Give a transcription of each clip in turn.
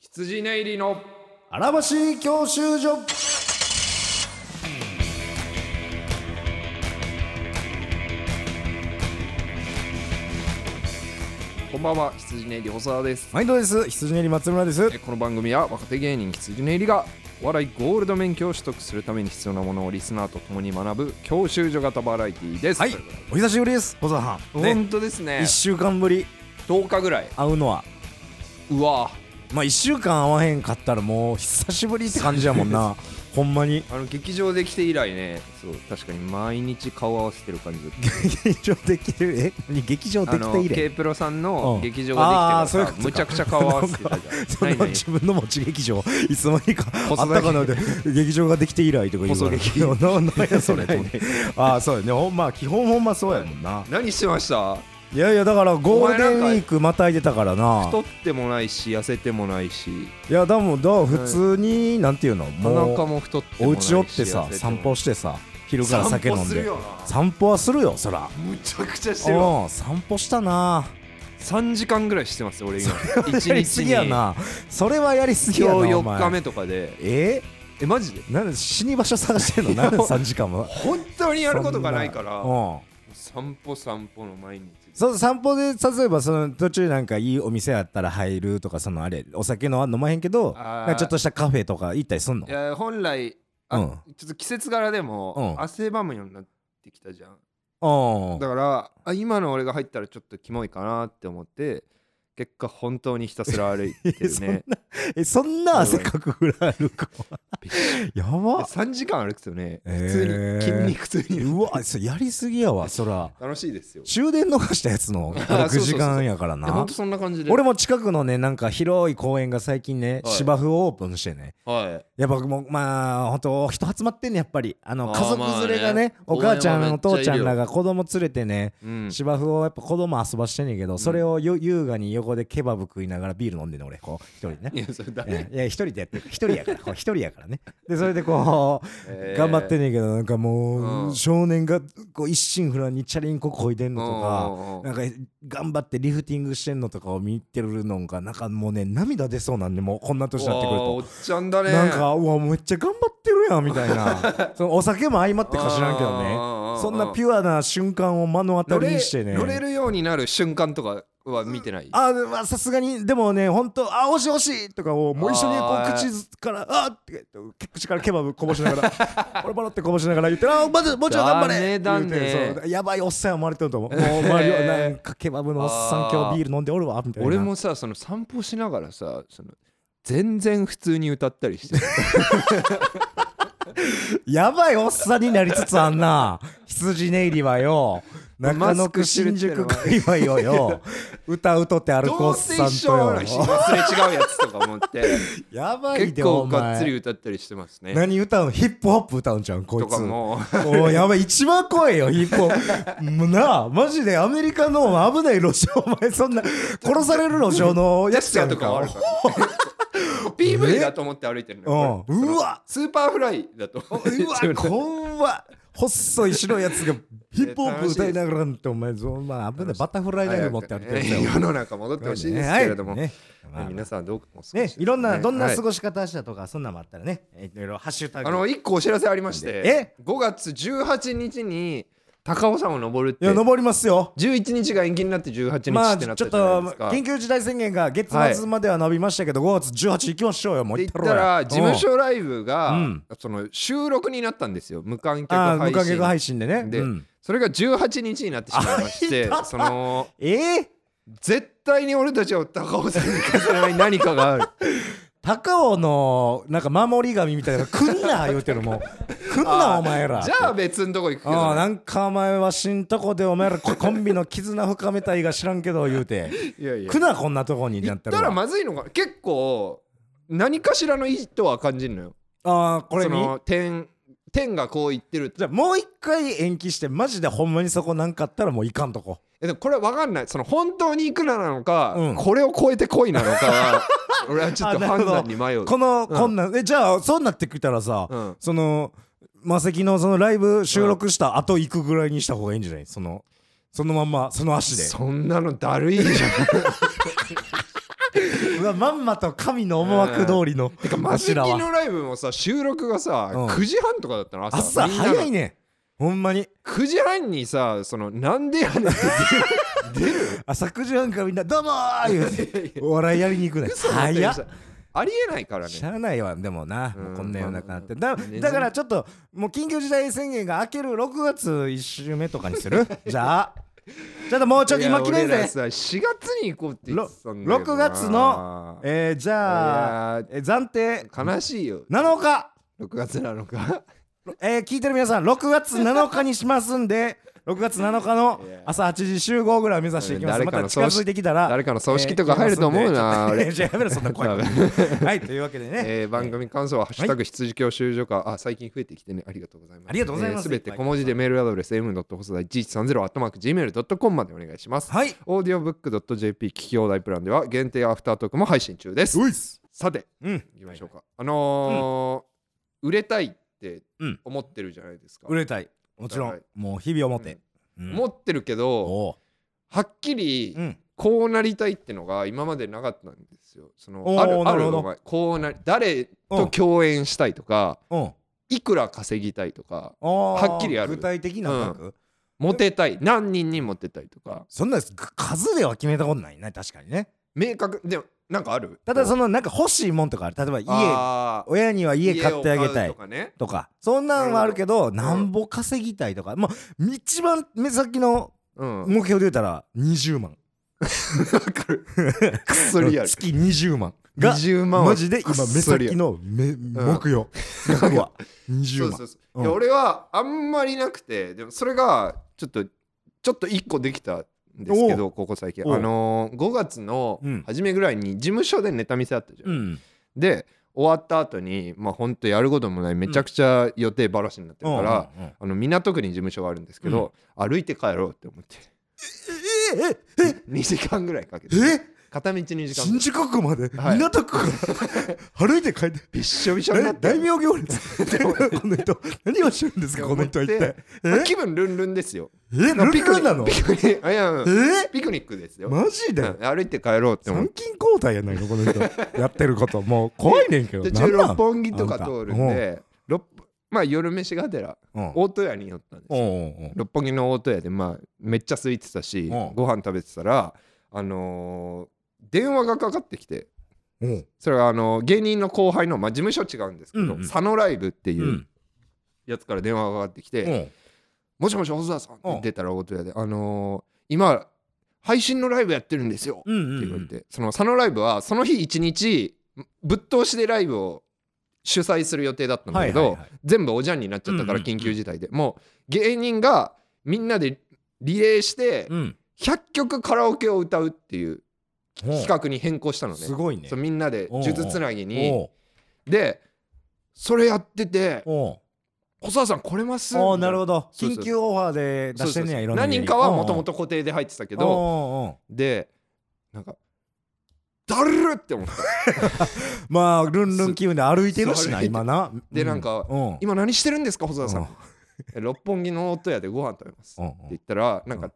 羊寝入りの荒橋教習所。こんばんは羊寝入り細田です。毎度です。羊練り松村です。えこの番組は若手芸人羊寝入りがお笑いゴールド免許を取得するために必要なものをリスナーと共に学ぶ教習所型バラエティーです。はい。お久しぶりです。小沢さん。ね本当ですね。1週間ぶり。10日ぐらい。会うのは。うわまあ1週間会わへんかったらもう久しぶりって感じやもんな。ほんまに。あの劇場で来て以来ねそう。確かに毎日顔合わせてる感じ劇場できる？え？何？劇場できて以 K 来プロさんうん。の劇場ができてからさむちゃくちゃ顔合わせてたじゃん。自分の持ち劇場。いつの間にかあ細ったかなで劇場ができて以来とか言う。細劇。ななんああそうやね。ほんまあ基本ほんまそうやもんな。何してました？いやいやだからゴールデンウィークまたいでたからな。太ってもないし痩せてもないし。いやでもだ普通になんていうの？お腹もも太ってうお家おってさ散歩してさ昼から酒飲んで。散歩はするよそら。むちゃくちゃしてる散歩したな。3時間ぐらいしてます俺今。やりすぎやな。それはやりすぎやな今日4お前日目とかで。え？えマジで？ー、なんで死に場所探してんの？なんで3時間も？本当にやることがないから。うん。散歩散歩の毎日そう散歩で例えばその途中なんかいいお店あったら入るとかそのあれお酒のは飲まへんけどあー。なんかちょっとしたカフェとか行ったりすんの？いや本来あ、うん。ちょっと季節柄でも、うん。汗ばむようになってきたじゃん。だからあ今の俺が入ったらちょっとキモいかなって思って結果本当にひたすら歩いてるね。えそんな汗かくぐらい歩くやば。3時間歩くとねえー。普通に筋肉痛にうわそれやりすぎやわそら。楽しいですよ。終電逃したやつの あ歩く時間やからな。そんな感じで。俺も近くのねなんか広い公園が最近ねはい。芝生をオープンしてね。はい。やっぱもうまあ本当人集まってんねやっぱり。あの家族連れがね,、まあね。お母ちゃんお父ちゃんらが子供連れてねうん。芝生をやっぱ子供遊ばしてんねんけど、それをよ優雅に横でケバブ食いながらビール飲んでんねん俺。こう一人でね。いやそれ誰、ええいや一人でやってる一人やからこう一人やからね。でそれでこうえ。ー頑張ってんねんけどなんかもう、うん。少年がこう一心不乱にチャリンコこいでんのとうんかなんか頑張ってリフティングしてんのとかを見てるのがなんかもうね涙出そうなんでもうこんな年になってくると。うわーおっちゃんだね。なんかうわめっちゃ頑張ってるやんみたいな。そのお酒も相まってか知らんけどね。そんなピュアな瞬間を目の当たりにしてね。乗れるようになる瞬間とかは見てない。あまあさすがにでもね本当あ惜しい惜しいとかをもう一緒にこう口からあーって口からケバブこぼしながら ポロポロってこぼしながら言ってあまずもうちょい頑張れだね。言うてそうやばいおっさん生まれてると思う。もう周りはなんかケバブのおっさん今日ビール飲んでおるわみたいな。俺もさその散歩しながらさその全然普通に歌ったりして。る やばいおっさんになりつつあんな。羊ネイリはよ中野区新宿界隈をよ 歌うとって歩くおどうせっさん一緒なとよ忘れ違うやつとか思ってやばい結でお構がっつり前歌ったりしてますね。何歌うの？ヒップホップ歌うんじゃんこいとつかも。おいやばい一番怖いよヒップホップもうなあマジでアメリカの危ない路上お前そんな殺される路上のやつやんとか。あかるから PV だと思って歩いてるのようわスーパーフライだと思ってうわ怖っ細い白いやつがヒップホップ歌いながらってお前そんな危ない。バタフライライブ持って歩いてる世の中戻ってほしいですけれども、ねまあ皆さんどうお過ごし。ですかねいろんなどんなはい。過ごし方したとかそんなのもあったらねえいろいろハッシュタグ。あの一個お知らせありましてえ？5月18日に高尾山を登るって。いや登りますよ。11日が延期になって18まあ日ってなったちょっとじゃないですか。緊急事態宣言が月末までは伸びましたけど5月18行きましょうよ。もうって言っ行ったら事務所ライブが、うん。その収録になったんですよ。無観客あー配信。無観客配信でね。でうん。それが18日になってしまいましてあそのえー？絶対に俺たちを高尾山に行かせない何かがある高尾のなんか守り神みたいな来んな言うてるもう 来んなお前ら。じゃあ別のとこ行くけど、ね、ああなんかお前は死んとこでお前らココンビの絆深めたいが知らんけど言うて。いやいや。来なこんなとこにな行ったら。ったらまずいのか。な結構何かしらの意図は感じるのよ。ああこれそにの点点がこう言ってる。じゃあもう一回延期してマジでほんまにそこなんかあったらもういかんとこ。えでもこれ分かんない。その本当にいくらなのか、うん。これを超えて恋なのかは 俺はちょっと判断に迷う。この、うん。こんなんえじゃあそうなってきたらさ、うん。そのマセキのそのライブ収録した後行くぐらいにした方がいいんじゃない？そのそのまんまその足で。そんなのだるいじゃん。うわまんまと神の思惑通りのてかマジキのライブもさ収録がさ、うん。9時半とかだったの？朝。朝みんなの早いねほんまに。9時半にさそのなんでやねんって出る？朝9時半からみんな「どうも!」言うてお笑いやりに行くね早っ。さありえないからね。しゃあないわでもな、うん。もうこんな世の中になって。まあだねだからちょっともう緊急事態宣言が明ける6月1週目とかにする？じゃあ。ちょっともうちょっと今決めんぜいや俺らさ4月に行こうって言ってたんだな。6月のえー、じゃあえー。暫定。悲しいよ。7日。6月なのかえー、聞いてる皆さん6月7日にしますんで6月7日の朝8時集合ぐらいを目指していきます。誰また近づいてきたら誰かの葬式とか入ると思うな俺えーじゃあやめろそんな怖い はいというわけでね、えー番組感想は「ハッシュタグ羊教習所か」あ最近増えてきてね。ありがとうございます。ありがとうございます。すべて小文字でメールアドレス m. 細田1130 gmail.com までお願いします。はい。オーディオブック .jp 聞き放題プランでは限定アフタートークも配信中です。さてうん。行きましょうか。あのー売れたいってうん。思ってるじゃないですか。売れたい。もちろん。はい。もう日々思って、うん。思ってるけどおはっきりううん。こうなりたいってのが今までなかったんですよ。そのあるあるお前こうなり誰と共演したいとかうん。いくら稼ぎたいとかはっきりある。具体的な額、モテたい。何人にモテたいとか。そんな数では決めたことないね。確かにね。明確でもなんかある？ただそのなんか欲しいもんとかある。例えば家。親には家買ってあげたいとかね。とか。そんなんはあるけどなんぼ稼ぎたいとか。もう一番目先のうん。目標で言ったら20万。わかる。くっそりやる。月20万。が20万はマジで今目先の目目標。額は20万。そう俺はあんまりなくてでもそれがちょっとちょっと一個できたんですけどここ最近。あのー、5月のうん。初めぐらいに事務所でネタ見せあったじゃん、うん。で終わった後にまあほんとやることもないめちゃくちゃ予定ばらしになってるから、うん。うんうんあの港区に事務所があるんですけど、歩いて帰ろうって思って。ええ2時間ぐらいかけてえ片道2時間。新宿区まで？はい。港区？か ら歩いて帰って。びっしょびしょになえって大名行列？この人何をしてるんですか？この人は一体。えまあ気分ルンルンですよ。え？ルンルンなの？ピクニック。え？ピクニックですよ、マジで？うん。歩いて帰ろうって参勤交代やないのこの人。やってること。もう怖いねんけど。六本木とか通るんで六まあ夜飯がてらうん。大戸屋に寄ったんですよ。六本木の大戸屋でまあめっちゃ空いてたしうん。ご飯食べてたらあのー電話がかかってきてそれはあの芸人の後輩のまあ事務所違うんですけどうんうん。佐野ライブってういうん。やつから電話がかかってきてう。ん「もしもし細田さん」って出たら大戸屋で「あのー今配信のライブやってるんですよ」って言われて、その佐野ライブはその日一日ぶっ通しでライブを主催する予定だったんだけど、全部おじゃんになっちゃったから緊急事態で、もう芸人がみんなでリレーしてうん。100曲カラオケを歌うっていう企画に変更したのね。すごいね。みんなでおうおう。数珠つなぎに。でそれやってておう「細田さん来れます?」なるほど。緊急オファーで出してんねやいろんな何人かはもともとと固定で入ってたけけどでなんかだるるって思った。まあルンルン気分で歩いてるしな今な。でなんかうん。今何してるんですか細田さうん。六本木の大戸屋でご飯食べます。って言ったらなんか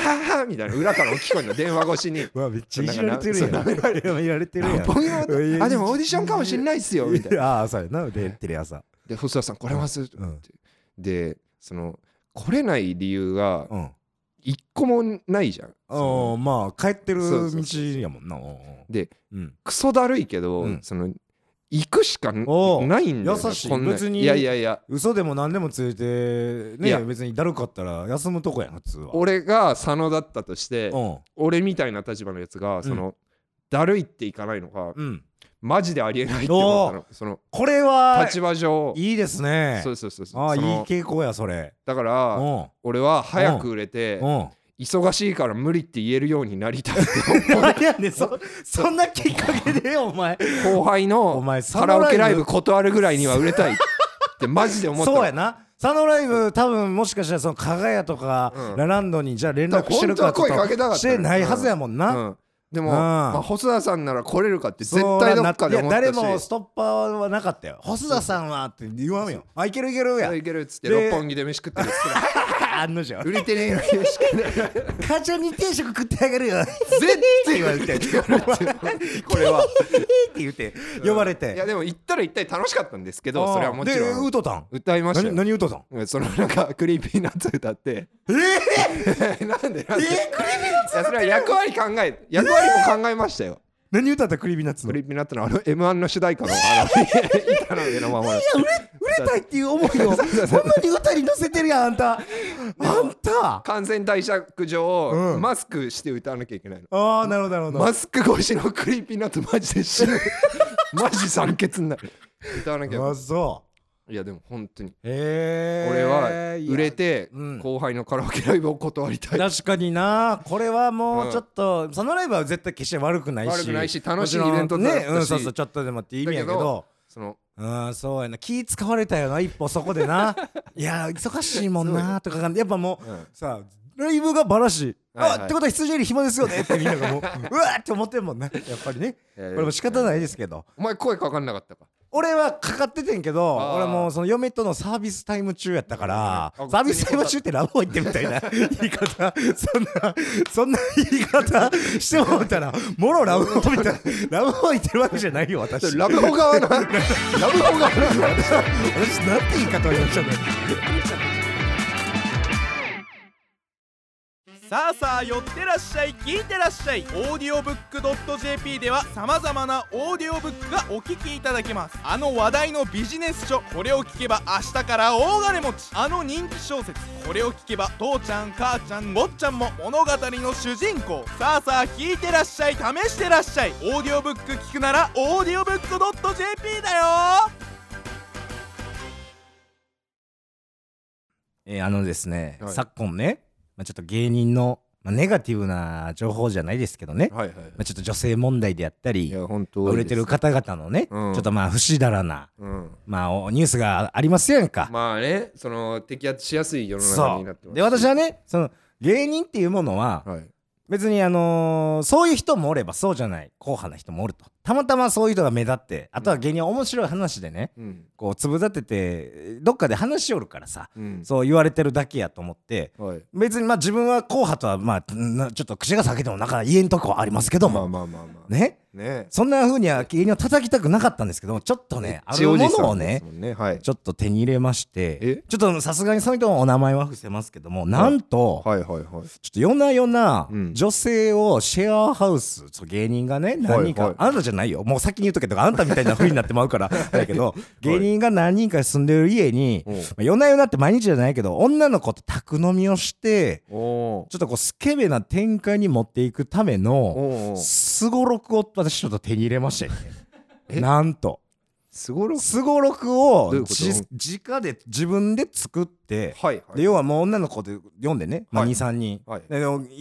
はははみたいな裏から聞こえるの電話越しに。う わめっちゃいじられてるやん。なんかなそういやいられてるやんあでもオーディションかもしんないっすよみたいな。ああそうやな。でテレ朝。で細田さん来れます？うん。でその来れない理由がうん。一個もないじゃん。あまあ帰ってる道やもんな。でうん。クソだるいけど、うん。その行くしかないんだよ、ね、優しい。別にいやいやいや。嘘でも何でもついてね別にだるかったら休むとこやん普通は。俺が佐野だったとして、うん。俺みたいな立場のやつがその、だるいっていかないのがうん。マジでありえないって思ったの。そのこれは立場上。いいですね。そうそうそうそう。ああいい傾向やそれ。だかうらん。俺は早く売れてうん忙しいから無理って言えるようになりたい 何やねんそそんなきっかけで お前。後輩おの前カラオケライブ断るぐらいには売れたいってマジで思ったの そうやな。佐野ライブ多分もしかしたらその加賀屋とか、うん。ラランドにじゃあ連絡してるかだかしてないはずやもんな、うん。でも、うん。まあ、細田さんなら来れるかって絶対どっかで思った。しいや誰もストッパーはなかったよ。細田さんはって言わんよ。あいけるいけるや。いけるっつってで六本木で飯食ってるっつって案の定売れてねえのにしかない母ちゃんに定食食ってあげるよ。絶対言われてこれは。って言って呼ばれいてやでも行ったら一体楽しかったんですけどそれはもちろでん歌たん歌いました何よ何歌たんうんそのなんかクリーピーナッツ歌って。え なんでなんで？いやそれは役割考え役割も考えましたよ。何歌った？クリーピーナッツの。クリーピーナッツのあの M1 の主題歌のあの 板の上のまま。売れたいっていう思いを ほんまに歌に乗せてるやんあんた。あんた。感染対策上、うん。マスクして歌わなきゃいけないの。ああなるほどなるほど。マスク越しのクリーピーナッツマジで死ぬ。マジ酸欠になる。歌わなきゃ。あそいやでも本当に。え俺は売れてうん。後輩のカラオケライブを断りたい。確かにな。これはもうちょっと、そのライブは絶対決して悪くないし。悪くないし楽しいイベントだったし。ね、うん、そうそうちょっとでもっていう意味やけどそのうんそうやな。気使われたよな一歩そこでな。いや忙しいもんなとかやっぱもう、うん。さライブがバラし、はいはい。あってことは羊より暇ですよねってみんながもう うわーって思ってんもんねやっぱりね。えーこれも仕方ないですけど。お前声かかんなかったか？俺はかかっててんけど俺もうその嫁とのサービスタイム中やったからうんサービスタイム中ってラブホ行ってみたいな言い方そんなそんな 言い方してもらったらもろラブホみたいなラブホ行ってるわけじゃないよ私。ラブホ側の ラブホ側の 私なんて言い方を言いましたねさあさあ寄ってらっしゃい聞いてらっしゃい。オーディオブックドット JP ではさまざまなオーディオブックがお聞きいただけます。あの話題のビジネス書これを聞けば明日から大金持ち。あの人気小説これを聞けば父ちゃん母ちゃん坊ちゃんも物語の主人公。さあさあ聞いてらっしゃい試してらっしゃい。オーディオブック聞くならオーディオブックドット JP だよ。えーあのですね、はい。昨今ね、まあ、ちょっと芸人の、まあ、ネガティブな情報じゃないですけどね、はいはいまあ、ちょっと女性問題であったいり売れてる方々のね、うん。ちょっとまあ不死だらな、うん。まあ、おニュースがありますやんか。まあねその摘発しやすい世の中になってますで私はねその芸人っていうものははい。別にあのーそういう人もおればそうじゃない硬派な人もおるとたまたまそういう人が目立ってあとは芸人は面白い話でねうん。こう粒立ててどっかで話しおるからさうん。そう言われてるだけやと思ってはい。別にまあ自分は硬派とはまあなちょっと口が裂けてもなかなか言えんとこはありますけどまあもまあまあまあ。ね。ね。そんな風には芸人を叩きたくなかったんですけどちょっとねあるものをねねはい。ちょっと手に入れましてえ？ちょっとさすがにその人のお名前は伏せますけどもなんとはい。はいはいちょっと夜な夜なうん。女性をシェアハウスそう芸人がね何人か、はいあなたじゃないよ。もう先に言うとけとかあんたみたいな風になってまうから。だけど芸人が何人か住んでる家に、まあ夜な夜なって毎日じゃないけど女の子と宅飲みをしておちょっとこうスケベな展開に持っていくためのすごろくを私ちょっと手に入れましたよね。え？なんとすごろすごろくをじ直で自分で作ってはいはい。で要はもう女の子で読んでね、まあ、はい。23人、はい。で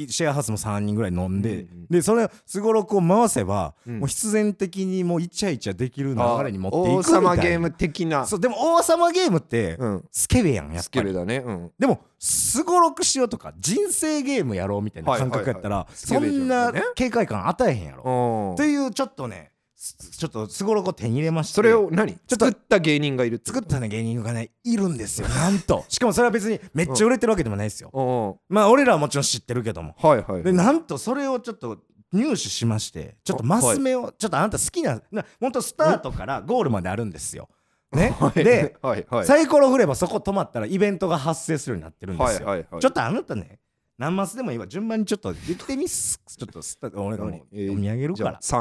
シェアハウスも3人ぐらい飲んで、うんうんでそれすごろくを回せば、うん。もう必然的にもうイチャイチャできる流れに持っていく王みたいな。様ゲーム的な。そうでも王様ゲームって、うん。スケベやんやっスケベぱりだね。うん。でもすごろくしようとか人生ゲームやろうみたいな感覚やったら、はいはいはいそんなね警戒感与えへんやろ、おというちょっとねすちょっとすごろくを手に入れまして。それを何？ちょっと。作った芸人がいる作ったね芸人がねいるんですよ。なんとしかもそれは別にめっちゃ売れてるわけでもないですよ、おまあ俺らはもちろん知ってるけども。はいはいでなんとそれをちょっと入手しましてちょっとマス目を、ちょっとあなた好きなな本当スタートからゴールまであるんですよ。ね、はい。で、はいはい。サイコロ振ればそこ止まったらイベントが発生するようになってるんですよ。はいはいはい。ちょっとあなたね何マスでもいいわ。順番にちょっと言ってみっす。ちょっとスタ俺が読み上げるから。じ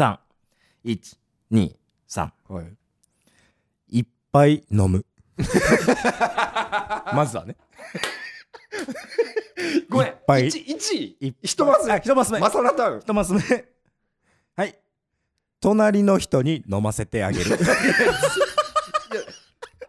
ゃあ。三32123はい。いっぱい飲む。まずはね。ごめん。いっぱい。一一位一マスあ一マス目。マサラタウン一マス目。はい。隣の人に飲ませてあげる。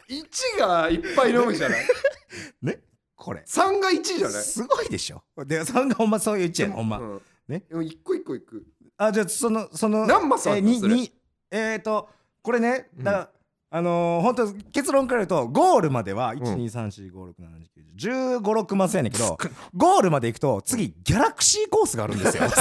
一がいっぱい飲むじゃない？ね？これ。三が一じゃない？すごいでしょ。でそんがほんまそういう一やほんま、うん。ね？でも一個一個いくあじゃあそのその何マスあえんのそれ？ーににえーとこれねうん。だ、あのー、本当結論から言うとゴールまでは123456789101516マスやねんけどゴールまで行くと次ギャラクシーコースがあるんですよ。ちょっ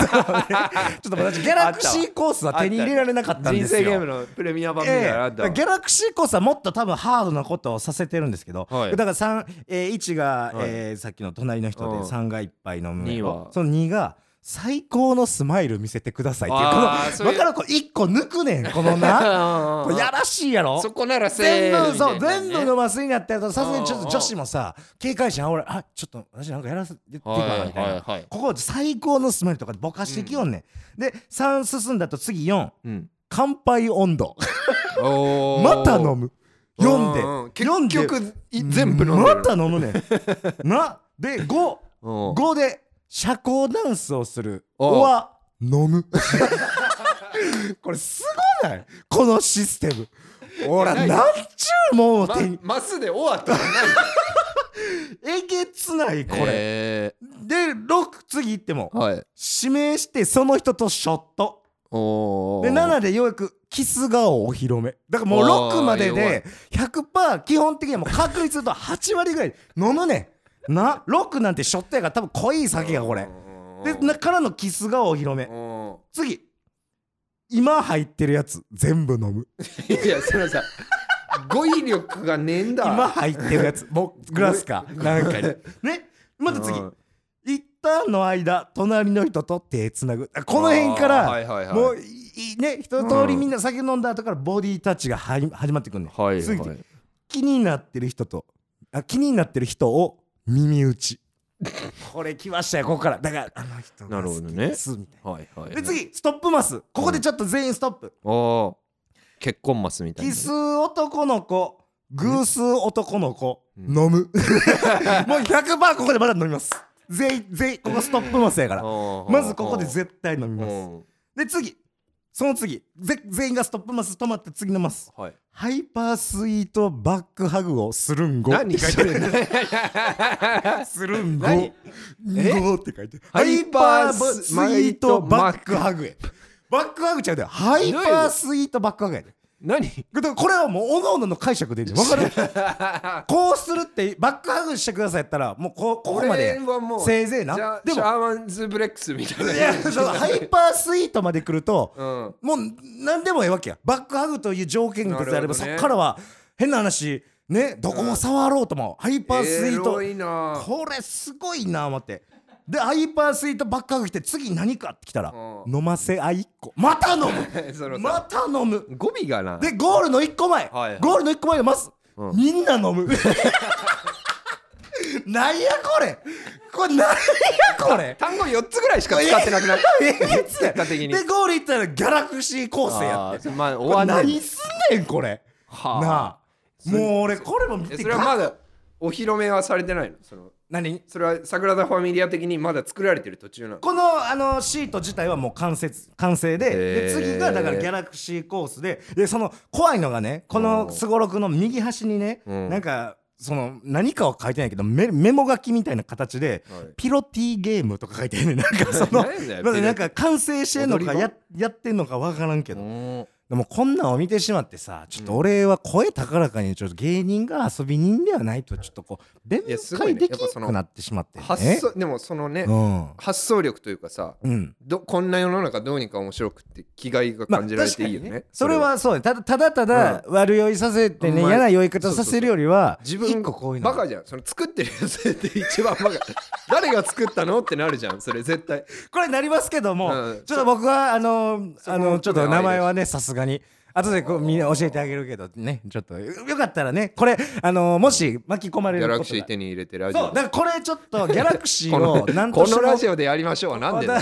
と私ギャラクシーコースは手に入れられなかったんですよ。人生ゲームのプレミア版みたいなのあったわ。ええ。ギャラクシーコースはもっと多分ハードなことをさせてるんですけど、はい。だから3、えー、1が、はい。えーさっきの隣の人でうん。3がいっぱい飲む。二は。その2が最高のスマイル見せてくださいっていう。この分かるこれ1個抜くねん。このな。やらしいやろ？そこならせ全ー部そう全部飲ますになってるとさすがにちょっうんと女子もさ警戒心あ俺あちょっと私なんかやらせてっていいかなみたいな、はいはいはい。ここ最高のスマイルとかでぼかしてきよんねん、で3進んだと次4うん。乾杯温度。また飲む。読んで。結局い全部飲んでる。また飲むねん。な。で55うん。で社交ダンスをするおおは飲む。これすごない？このシステム。ほらなんちゅうもん。をま手にマスで終わったら えげつないこれ、れで6次行ってもはい。指名してその人とショット。でおー。7でようやくキス顔お披露目。だからもうおー6までで100%基本的にはもう確率と8割ぐらい飲むねんな6なんてショットやから多分濃い酒がこれ。でなからのキス顔お披露目お次。今入ってるやつ。全部飲む。ーいやそのさ語彙力がねえんだ。今入ってるやつ。もうグラスか。なんかに。ね。また次。うん。一旦の間隣の人と手つなぐ。あこの辺かあーはいはいはい。らもういいね。一通りみんな酒飲んだ後からボディタッチが始まってくんねん。はい次はい。気になってる人とあ気になってる人を耳打ち。これ来ましたよここから。だからあの人が好きですみたいはいはいなで次ストップマス。ここでちょっと全員ストップ、おー結婚マスみたいなキス男の子偶数男の子うん。飲む。もう100%ここでまだ飲みます。全員全員ここストップマスやから。まずここで絶対飲みます。うん。で次その次。ぜ全員がストップマス止まって次のマス。はい。ハイパースイートバックハグをするんご。何それするんご。何？ごって書いて。ハイパーススイートバックハグやバックハグちゃうで。ハイパースイートバックハグやで何？これはもうおのおのの解釈でいいんわかる？こうするってバックハグしてくださいやったらもうこここまで。せいぜいな。でもシャーマンズブレックスみたいな。いやハイパースイートまで来るとうん。もう何でもええわけや。バックハグという条件があれば、ねそっからは変な話ねどこも触ろうとも、ハイパースイート、これすごいな思ってでハイパースイートバックハグ来て次何かって来たら、う飲ませあいっこ。また飲む。また飲む。語尾がな。でゴールの1個前、はいはい。ゴールの1個前でます、うん。みんな飲む。なんやこれ。これなんやこれ。単語4つぐらいしか使ってなくなるええやつ結果的にでゴール行ったらギャラクシー構成やってまあ終わ何すんねんこれはあなあもう俺これも見えてそれはまだお披露目はされてないのその何？それはサグラダ・ファミリア的にまだ作られてる途中なの？このあのシート自体はもう完成完成でで次がだからギャラクシーコースででその怖いのがねこのすごろくの右端にねうん。なんかその何かは書いてないけどメメモ書きみたいな形ではい。ピロティーゲームとか書いてるね。なんかその なんか完成してんの？かややってんのか分からんけど。うんでもこんなんを見てしまってさちょっと俺は声高らかにちょっと芸人が遊び人ではないとちょっとこう弁解できなくなってしまってね。発想でもそのねうん。発想力というかさうん。どこんな世の中どうにか面白くって気概が感じられていいよね,、まあそれはそうただただただ悪酔いさせてねうん。嫌な酔い方させるよりは自分こういうの。バカじゃん。その作ってるやつって一番バカ。誰が作ったのってなるじゃん。それ絶対。これなりますけども、うん。ちょっと僕はあのあのちょっと名前はねさすがに。後でこうみんな教えてあげるけどねちょっと。よよかったらねこれあのもし巻き込まれギャることが。ラクシー手に入れてラジオ。そうだからこれちょっとギャラクシこーを のなんとしてもこのラジオでやりましょう。はなんでだよ。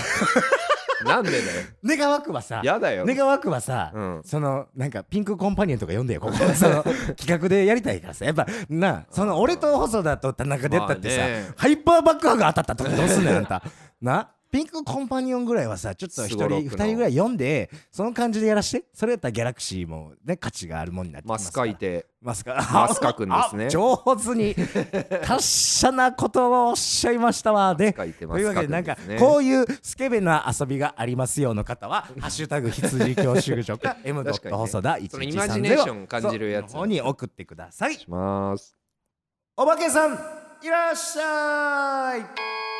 なんでだよ。願わくはさ。やだよ。願わくはさ、うん。そのなんかピンクコンパニオンとか読んでよここ。その企画でやりたいからさ。やっぱなその俺と細田と田中でやったってさ、まあね。ハイパーバックハグ当たったとかどうすんねんあんた。なピンクコンパニオンぐらいはさちょっと一人すごろくの。二人ぐらい読んでその感じでやらしてそれやったらギャラクシーもね価値があるもんになってきまマスすから。カいてマスカマスカ君ですね。あ上手に 達者なことをおっしゃいましたわ。ね書いてまというわすけでなんかねこういうスケベな遊びがありますよの方は「ハッシュタグ羊教習所」か M. 細田そのイマジネーション1130感じるやつ。に送ってください。お化けさんいらっしゃい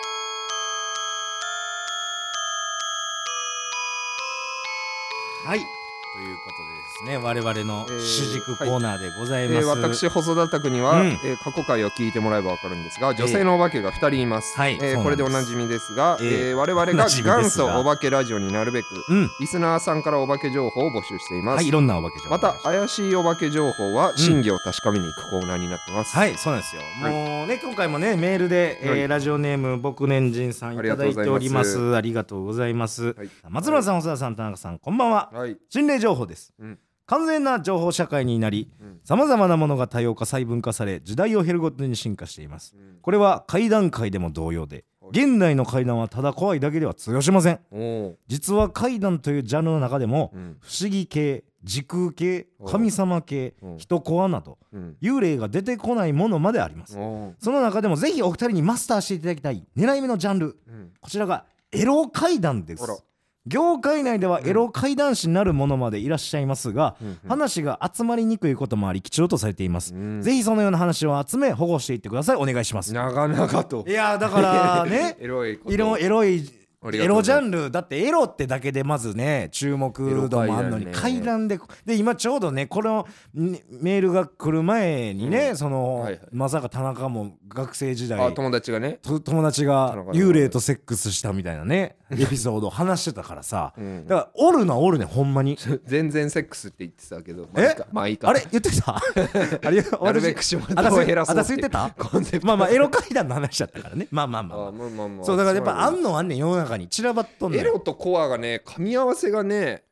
はい。ということでですね。我々のえー主軸コーナーでございえます、ー私細田拓には、うん。えー過去回を聞いてもらえば分かるんですが女性のお化けが2人います、えーこれでおなじみですが、えー。えー我々が元祖お化けラジオになるべくうん。リスナーさんからお化け情報を募集しています、はい。いろんなお化け情報。また怪しいお化け情報は真偽を確かめに行くコーナーになってます、はいそうなんですよ、はい。もうね今回もねメールで、えーはい。ラジオネーム僕年人さんいただいております。ありがとうございます。はい。松村さん細田さん田中さんこんばんは。はい。心霊情報です、うん完全な情報社会になりうん。さまざまなものが多様化細分化され時代を経るごとに進化しています。うん。これは怪談界でも同様ではい。現代の怪談はただ怖いだけでは通用しません。実は怪談というジャンルの中でもうん。不思議系時空系お神様系うん。人コアなどうん。幽霊が出てこないものまであります。その中でもぜひお二人にマスターしていただきたい狙い目のジャンル。うん。こちらがエロ怪談です業界内ではエロ怪談師なるものまでいらっしゃいますが、うんうん。話が集まりにくいこともあり貴重とされています、うん。ぜひそのような話を集め保護していってください。お願いします。長々と。いやだからね エロいエロエロいエロジャンルだってエロってだけでまずね注目度もあるのに階怪段でで今ちょうどねこのんメールが来る前にね、うん。その、はいはい。まさか田中も学生時代あ友達がね。と友達が幽霊とセックスしたみたいなねエピソードを話してたからさ。うん。だからおるのはおるねほんまに。全然セックスって言ってたけどえ？まあいいかあれ？言ってた？あれ？なるべく私下ネあたすタを減らそうあたす言ってた？まあまあエロ階段の話だったからね。まあまあまあまあ。あまあまあまあ。そうだからやっぱあんのあんねん世の中に。散らばっとんねん。エロとコアがね噛み合わせがね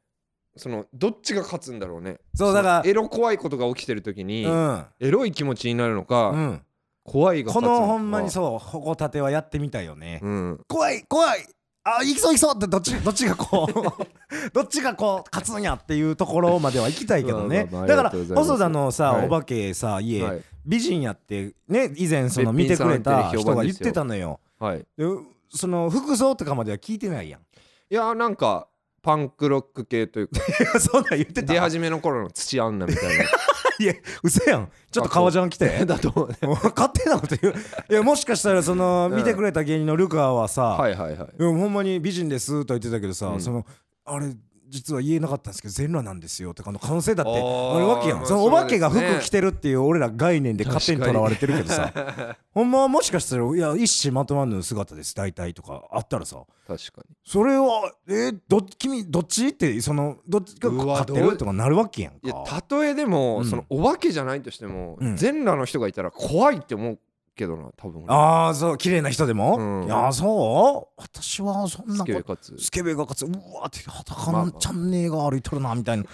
そのどっちが勝つんだろうね。そうだからのエロ怖いことが起きてる時に、うん。エロい気持ちになるのか、うん。怖いがこ勝つのほんまにそうほこたてはやってみたいよね、うん。怖い怖いあ行きそう行きそう。ってどっちどっちがこう どっちがこう勝つんやっていうところまでは行きたいけどね。だから細田のさ、はい。お化けさ家、はい。美人やってね以前その見てくれた人が言ってたのよ。はい。でその服装とかまでは聞いてないやん。いやなんかパンクロック系というか。そんなん言ってた出始めの頃の土アンナみたいいや嘘やん。ちょっと革ジャン着て。な だと勝手 なこと言う。いやもしかしたらそのうん。見てくれた芸人のルカはさ、はいはいはい。ほんまに美人ですと言ってたけどさ、うん。そのあれ実は言えなかったんですけど全裸なんですよってかの可能性だってあるわけやん、まあそのお化けが服着てるっていう俺ら概念で勝手にとらわれてるけどさ ほんまはもしかしたらいや一糸まとわぬ姿です大体とかあったらさ。確かに。それはえど君どっちってそのどっちが勝ってるとかなるわけやんか。いや例えでも、うん。そのお化けじゃないとしても、うん。全裸の人がいたら怖いって思うけどな多分俺。ああそう綺麗な人でも、うん。いやそう？私はそんなスケベかつ。スケベがかつうわーって裸のチャンネルが歩いとるなみたいな。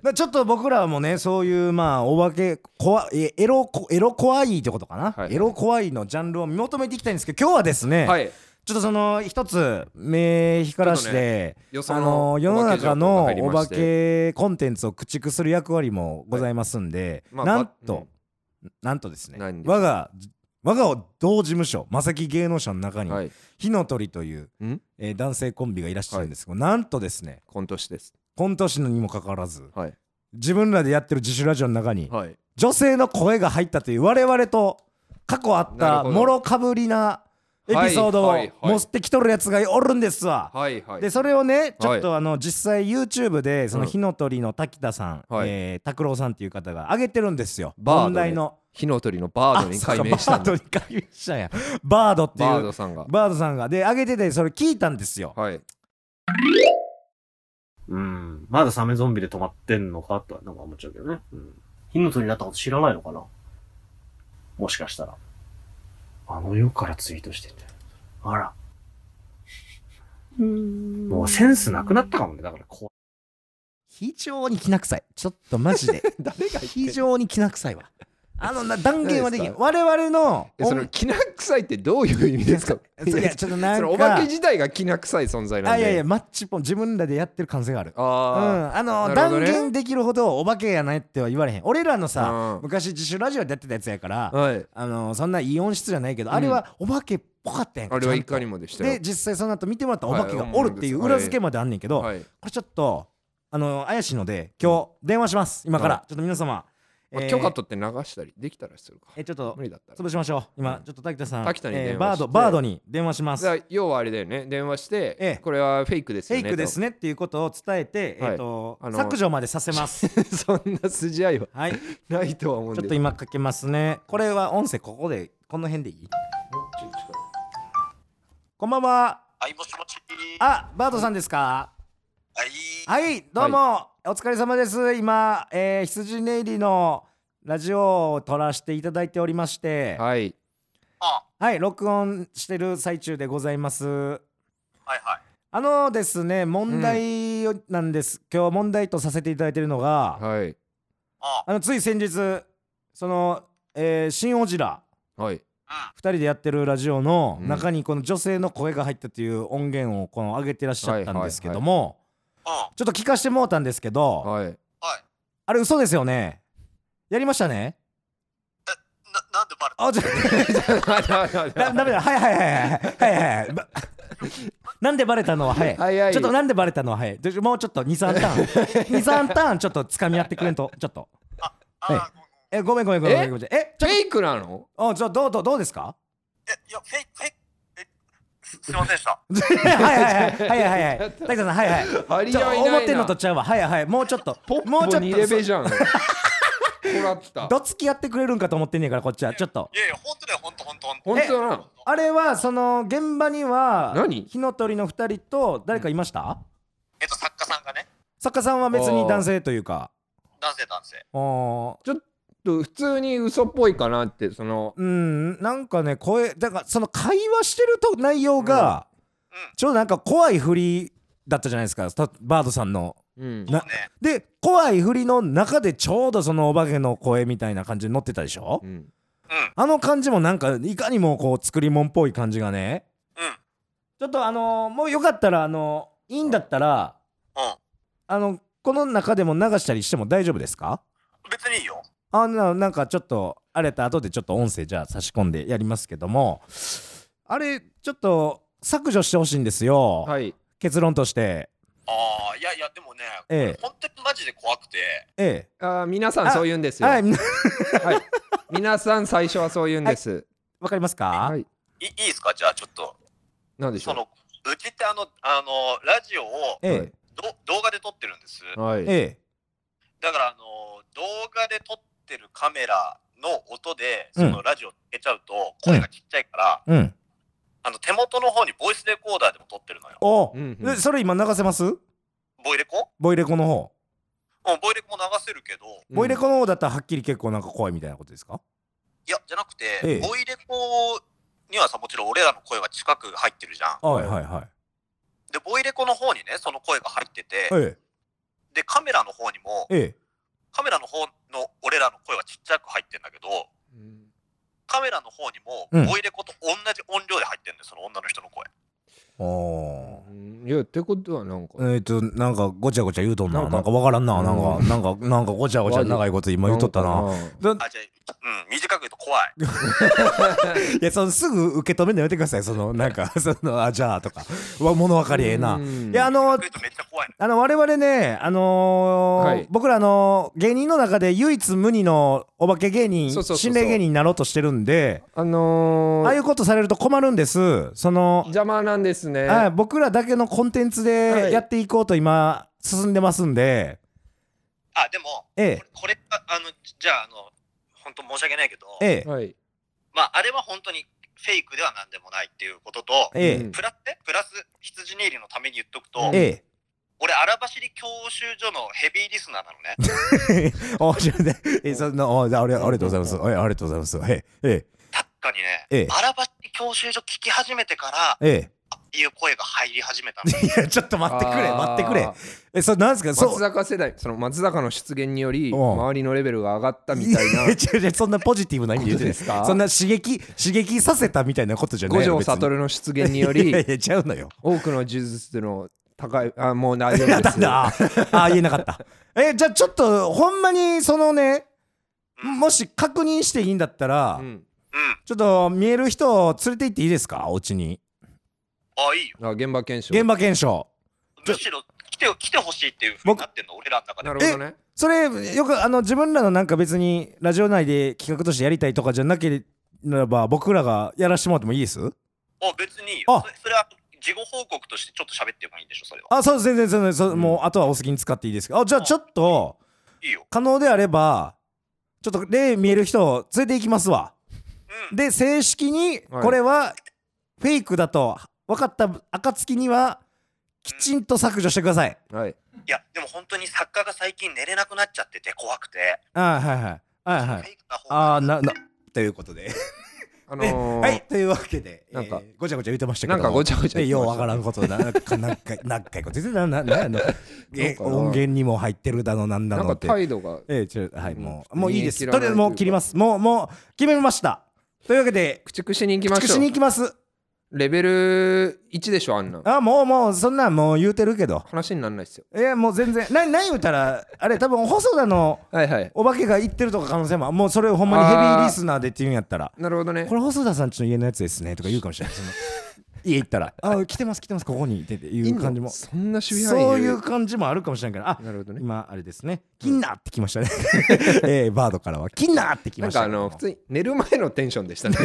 だちょっと僕らもねそういうまあお化け怖いエロこエロ怖いってことかな、はい。エロ怖いのジャンルを見求めていきたいんですけど今日はですね、はい。ちょっとその一つ目光らして、よそあの世の中のお化けけコンテンツを駆逐する役割もございますんで、まあなんと、ばなんとですね我が我が同事務所正木芸能者の中に、はい。火の鳥という、ん？えー男性コンビがいらっしゃるんですけど、なんとですねコント師です。コント師のにもかかわらずはい。自分らでやってる自主ラジオの中に、はい。女性の声が入ったという我々と過去あったもろかぶりなエピソードを持ってきとるやつがおるんですわ。はいはい。でそれをねちょっとあの実際 YouTube でそのうん。火の鳥の滝田さん、はい。えー拓郎さんっていう方が上げてるんですよ。バードね。問題の。火の鳥のバードに改名したんだ。あそうかバードに改名したんや。バードっていう。バードさんが。バードさんが。で上げててそれ聞いたんですよ。はい。うん。まだサメゾンビで止まってんのかとはなんか思っちゃうけどね。うん。火の鳥になったこと知らないのかな。もしかしたら。あの世からツイートしてて。あら。もうセンスなくなったかもね。だからこ非常にきな臭いちょっとマジで 誰が非常にきな臭いわあのな断言はできん。何です我々のえそのきな臭いってどういう意味ですか？いやちょっとなんか。そのお化け自体がきな臭い存在なんで。あいやいやマッチポン自分らでやってる可能性がある。うんああの、ね。言できるほどお化けやないっては言われへん。俺らのさうん。昔自主ラジオでやってたやつやからあはい。あのそんないい音質じゃないけど、あれはお化けっぽかったやんかあれはいかにもでしたよ。で実際その後見てもらったらお化けがはい。おるっていう裏付けまであんねんけど、はい。これちょっとあの怪しいので今日電話します。今から、はちょっと皆様、まあえー許可取って流したりできたらするか。えちょっと無理だったら。潰しましょう。今、うん。ちょっと滝田さん滝田に電話えーバードバードに電話します。要はあれだよね。電話して、ええ。これはフェイクですよねフェイクですねねっていうことを伝えて、はい。えっ、とあの削除までさせます。そんな筋合いははい。ないとは思うんでちょっと今かけますね。これは音声ここでこの辺でいい？こんばんは。はい、もしもし。あバードさんですか？はい。はいどうも、お疲れ様です。今、えー、羊ネイリのラジオを撮らせていただいておりまして。はい、あ、録音してる最中でございます。はいはい。あのですね問題なんです、今日問題とさせていただいているのが、はい。あ、あのつい先日その、えー、新オジラ。はい。うん。2人でやってるラジオのうん。中にこの女性の声が入ったという音源をこの上げてらっしゃったんですけども、うん。はちょっと聞かしてもうたんですけど、はい。い。あれ嘘ですよね。やりましたね？な、なんでバレた？あちょだダメだ。はいはいはいはい。はいはいはい。ばなんでバレたのは早い。早い。ちょっとなんでバレたのは早い？でもうちょっと23ターン。23ターンちょっと掴み合ってくれんと。ちょっと。あ、はい。あ、えごめんごめんごめんごめんごめんえフェイクなの？とあじゃあどうどうどうですか？え、いや、フェイク、フェイク、え、すすいませんでした。はいはいはいはい。はいはい滝田さんはいはい。張りちょ合いないな。思ってんのとちゃうわ。はいはいもうちょっと。もうちょっ2レベとじゃん。もらった。どつきやってくれるんかと思ってんねんからこっちは。ちょっと。いやいや、本当だよ、本当、本当、本当。本当なの？あれはその現場には何？火の鳥の2人と誰かいました？えっと、作家さんがね、作家さんは別に男性というか。男性男性。おーと普通に嘘っぽいかなってそのうんなんかね声だからその会話してると内容がちょっとなんか怖い振りだったじゃないですかたバードさんのうん。で怖い振りの中でちょうどそのお化けの声みたいな感じで乗ってたでしょ？うんうん。あの感じもなんかいかにもこう作り物っぽい感じがねうん。ちょっとあのーもうよかったらあのいいんだったらうん。あのこの中でも流したりしても大丈夫ですか？別にいいよ。あななんかちょっとあれたら後でちょっと音声じゃあ差し込んでやりますけども。あれちょっと削除してほしいんですよ、はい。結論として。ああ、いやいや、でもね、ええ。本当にマジで怖くて、えあー皆さんそう言うんですよ。はいえ はい。皆さん最初はそう言うんです。わかりますか、はい。いいいですか？じゃあちょっと。なんでしょその、うちってあの、あの、ラジオをえど動画で撮ってるんです。うはい。ええ。だからあの動画で撮ってるカメラの音でうん。そのラジオつけちゃうと声がちっちゃいから、えうん。あの手元の方にボイスレコーダーでも撮ってるのよ。お、う。んうん。でそれ今流せます？ボイレコ？ボイレコの方。うん、ボイレコも流せるけど、ボイレコの方だったらはっきり結構なんか怖いみたいなことですか？いや、じゃなくて、ええ。ボイレコにはさ、もちろん俺らの声は近く入ってるじゃん。はいはいはい。で、ボイレコの方にね、その声が入ってて、え。で、カメラの方にも、ええカメラの方の俺らの声はちっちゃく入ってんだけど、うんカメラの方にうん。も、ボイレコと同じ音量で入ってるんだよ、その女の人の声。えおー。うん。いやってことはなんかえっ、となんかごちゃごちゃ言うとんな。なんんかわからんな。なんか、うん。なんかなんかごちゃごちゃ長いこと今言っとったな。あ、じゃあ、うん、短く言うと怖い。いやそのすぐ受け止めるのやめてください。そのなんか そのあじゃあとか。わ物分かりええな。うん。いやあの短く言うとめっちゃ怖いの。あの我々ねあのーはい。僕らあの芸人の中で唯一無二のお化け芸人そうそうそうそう。心霊芸人になろうとしてるんであのーああいうことされると困るんです。その邪魔なんですね。はい僕らだけのコンテンツはい。でやっていこうと今進んでますんで。あ、でも、ええ。これ、ああの、じゃあ、あの、本当申し訳ないけど、ええ。はい。まあ、あれは本当にフェイクではなんでもないっていうことと、ええ。うんプラスね、プラス、羊ネイリのために言っとくと、うんええ。俺、荒走り教習所のヘビーリスナーなのね。おじゃあねえそんなおじゃあありありがとうございます。はいありがとうございます。ええ。え確かにね、ええ。荒走り教習所聞き始めてから、ええいう声が入り始めたの。いやちょっと待ってくれ待ってくれ。えそれなんですか？そう。松坂世代その松坂の出現によりうん。周りのレベルが上がったみたいな。や違う違うそんなポジティブな意味で言ってないことですかそんな刺激刺激させたみたいなことじゃない五条悟の出現により いやいやちゃうのよ。多くの呪術の高いあもう大丈夫ですだああ言えなかったえじゃあちょっとほんまにそのねもし確認していいんだったら、うんうん。ちょっと見える人を連れて行っていいですかお家にあ、いいよ。あ現場検証現場検証むしろ来て来てほしいっていうふうになってんの、俺らの中でも。なるほどねそれよくあの自分らのなんか別にラジオ内で企画としてやりたいとかじゃなければ僕らがやらしてもらってもいいです？あ、別にいいあよ。それそれは事後報告としてちょっと喋ってもいいんでしょ、それは。あそう全然全然そううんもうあとはお好きに使っていいですかあじゃあちょっといいよ。可能であればちょっと例見える人を連れて行きますわうん。で正式にはいこれはフェイクだと分かった暁にはきちんと削除してください。はい。いや、でも本当に作家が最近寝れなくなっちゃってて怖くて。あはいはい。はいはい。ああななということで。あのー はいというわけでなんかえーごちゃごちゃ言ってましたけどなんかごちゃごちゃようわからんことななんか何回 何回こと言ってたなななんやの。音源にも入ってるだのなんだなんかのって態度が。えーちょはいうん。もうもういいです。とりあえずもう切ります。もうもう決めました。というわけで駆逐しに行きま口ししょう。に行きますレベル1でしょあんなん。あもうもうそんなんもう言うてるけど。話になんないっすよ。いやもう全然。な何言うたらあれ多分細田のはいはい。お化けが言ってるとか可能性ももうそれをほんまにヘビーリスナーでって言うんやったら。なるほどね。これ細田さんちの家のやつですねとか言うかもしれないその家行ったら「あ来てます来てますここに」っていう感じも。そんな守備そういう感じもあるかもしれないからあなるほどね。今あれですね「キンナー」ってきましたね。えーバードからは「キンナー」ってきなんかあましたけどもの普通に寝る前のテンションでしたね。こ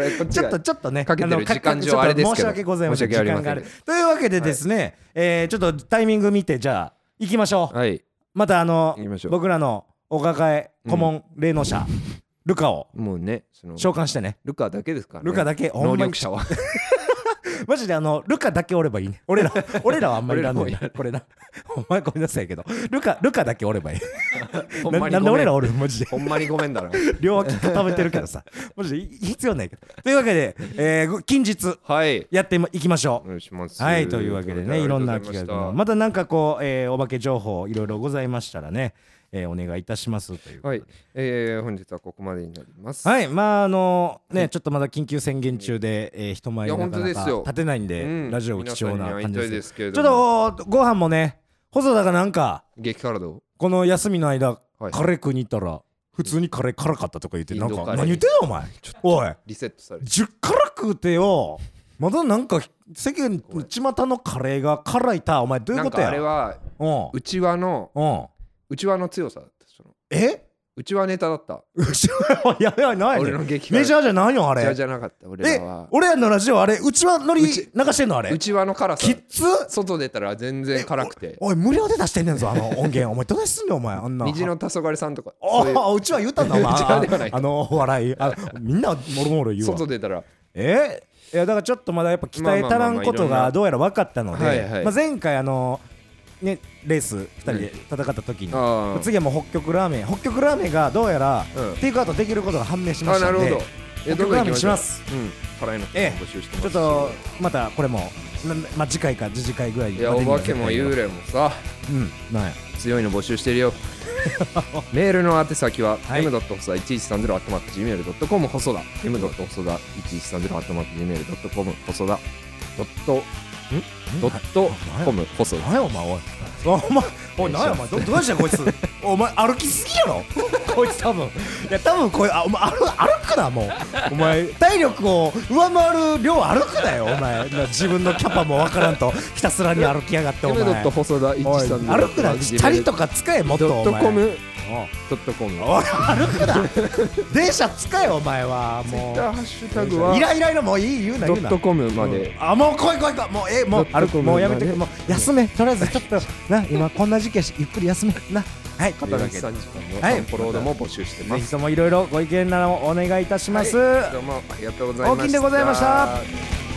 れこっちょっとちょっとねかけてるあのか時間上あれですけど。申し訳ございません。時間があるというわけでですね、えーちょっとタイミング見てじゃあ行きましょうはいまたあの僕らのお抱え顧問霊能者、ルカをもうねその召喚してね。ルカだけですからね。ルカだけほ能力者はマジであのルカだけおればいいね。俺ら 俺らはあんまりいらんの俺らもいらこれな。お前ごめんなさいけど。ルカルカだけおればいい。ほんまにななんで俺らおるマジで。ほんまにごめんだな両脇固めてるからさ。マジで必要ないけど。というわけで、えー、近日はい。やっていきましょお願いします。うはいというわけでねいろんな企画もまたなんかこう、えーお化け情報いろいろございましたらね、えーお願いいたしますというはい、えー、本日はここまでになります。はい。まああのねちょっとまだ緊急宣言中で、えー人前になかなか立てないんで、うん。ラジオ貴重な感じでですすけれちょっとご飯もね細田がなんか激辛度この休みの間、はい。カレー食いに行ったら普通にカレー辛かったとか言ってなんか何言ってんのお前？おい。リセットされて。10辛食うてよ。まだなんか世間巷のカレーが辛いた。お前どういうことや？あれはうん。内輪のうん内輪の強さだったその。え？内輪ネタだった。うちはいやいやない俺ねの激辛メジャーじゃないよあれ。メジャーじゃなかった俺えらは。俺らのラジオあれうちはノリ流うちしてんのあれ？内輪の辛さ。きっつ外出たら全然辛くて。おい無料で出してんねんぞあの音源。お前どないすんねんお前あんな。虹の黄昏さんとか。ああうちは言ったんだお前。ああのお笑い。あみんなもろもろ言うわ。外出たら。え？いやだからちょっとまだやっぱ鍛え足らんことがどうやら分かったので、前回あのねレース2人で戦った時に、次はもう北極ラーメン。北極ラーメンがどうやらうん。テイクアウトできることが判明しまあしたで。なんるほど。え北極ラーメンします。うん。辛いの。ええ。ちょっとまたこれもなまあ次回か次次回ぐらいいやお化けも幽霊もさ。うん。なんや強いの募集してるよ。メールの宛先は、はい。m. 細田。1130 gmail.com 細田 m. 細田1130 gmail.com 細田ドットコム細田何やお前おいお前おい何やお前どどうしたこいつ。お前歩きすぎやろ。こいつ多分いや多分こいあお前歩歩くなもう。お前体力を上回る量歩くなよお前。な自分のキャパもわからんとひたすらに歩きやがってお m. 前ドット細田おい1130歩くなチャリとか使えもっとドお前。ットコムドットコムおい歩くな。電車使えお前は。ツイッもターハッシュタグはうイライライラもういい言うな言うなドットコムまで。あもう来い来い来い。もうえもうドットコム歩くもうやめてまでもう休め。とりあえずちょっとな今こんな時期やしゆっくり休め。な。はい。とい。う片道3わけで時間のはい。サンポロードも募集してます。ぜひともいろいろご意見などお願いいたします、どうもありがとうございました。大きいんでございました